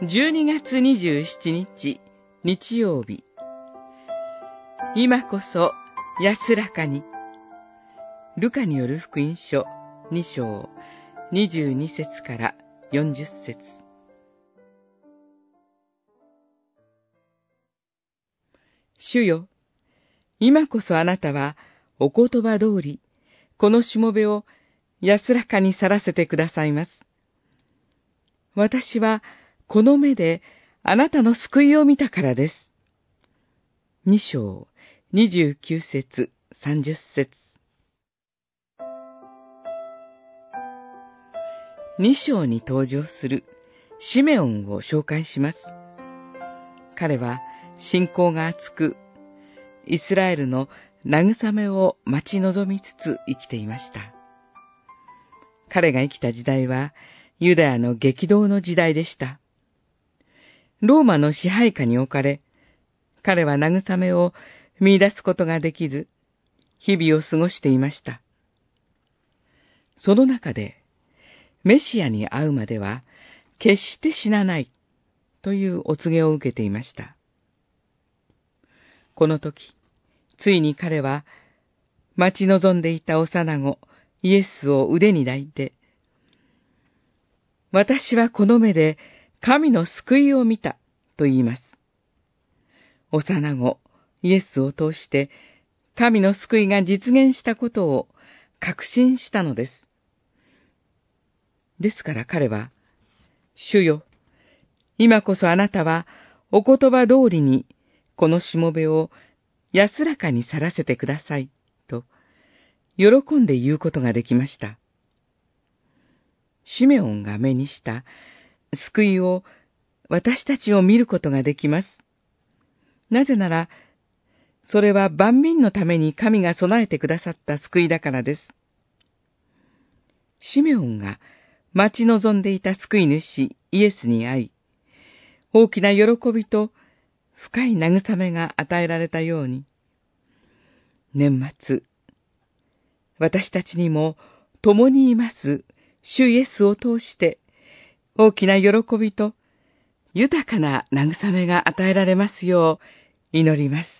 12月27日日曜日。今こそ安らかに。ルカによる福音書2章22節から40節。主よ、今こそあなたはお言葉通り、このしもべを安らかに去らせてくださいます。私はこの目であなたの救いを見たからです。二章、二十九節、三十節。二章に登場するシメオンを紹介します。彼は信仰が厚く、イスラエルの慰めを待ち望みつつ生きていました。彼が生きた時代は、ユダヤの激動の時代でした。ローマの支配下に置かれ、彼は慰めを見出すことができず、日々を過ごしていました。その中で、メシアに会うまでは、決して死なない、というお告げを受けていました。この時、ついに彼は、待ち望んでいた幼子、イエスを腕に抱いて、私はこの目で神の救いを見たと言います。幼子、イエスを通して神の救いが実現したことを確信したのです。ですから彼は、主よ、今こそあなたはお言葉通りにこのしもべを安らかに去らせてください、と喜んで言うことができました。シメオンが目にした救いを私たちを見ることができます。なぜなら、それは万民のために神が備えてくださった救いだからです。シメオンが待ち望んでいた救い主イエスに会い、大きな喜びと深い慰めが与えられたように、年末、私たちにも共にいます主イエスを通して大きな喜びと豊かな慰めが与えられますよう祈ります。